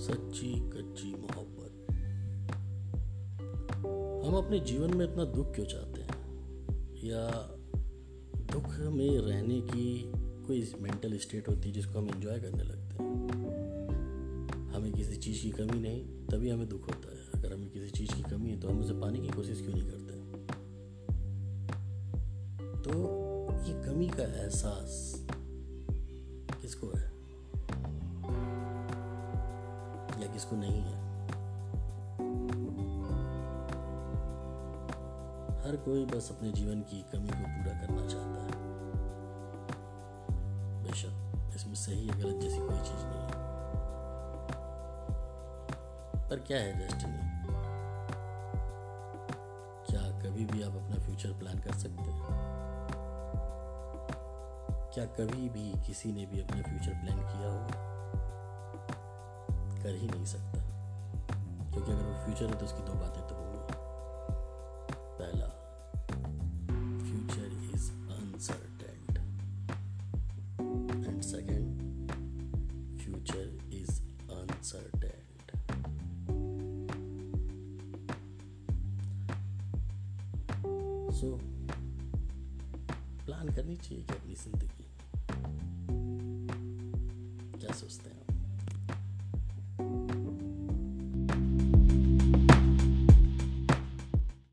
सच्ची, कच्ची मोहब्बत। हम अपने जीवन में इतना दुख क्यों चाहते हैं? या दुख में रहने की कोई मेंटल स्टेट होती है जिसको हम एंजॉय करने लगते हैं? हमें किसी चीज़ की कमी नहीं, तभी हमें दुख होता है। अगर हमें किसी चीज़ की कमी है तो हम उसे पाने की कोशिश क्यों नहीं करते? तो ये कमी का एहसास किसको है? किसको नहीं है। हर कोई बस अपने जीवन की कमी को पूरा करना चाहता है। बेशक, इसमें सही या गलत जैसी कोई चीज़ नहीं है। पर क्या है डेस्टिनी क्या कभी भी आप अपना फ्यूचर प्लान कर सकते हैं? क्या कभी भी किसी ने भी अपना फ्यूचर प्लान किया होगा? कर ही नहीं सकता। क्योंकि अगर वो फ्यूचर है तो उसकी दो बातें तो होंगी। पहला future is uncertain and second future is uncertain so plan करनी चाहिए कि अपनी ज़िंदगी। क्या सोचते हैं?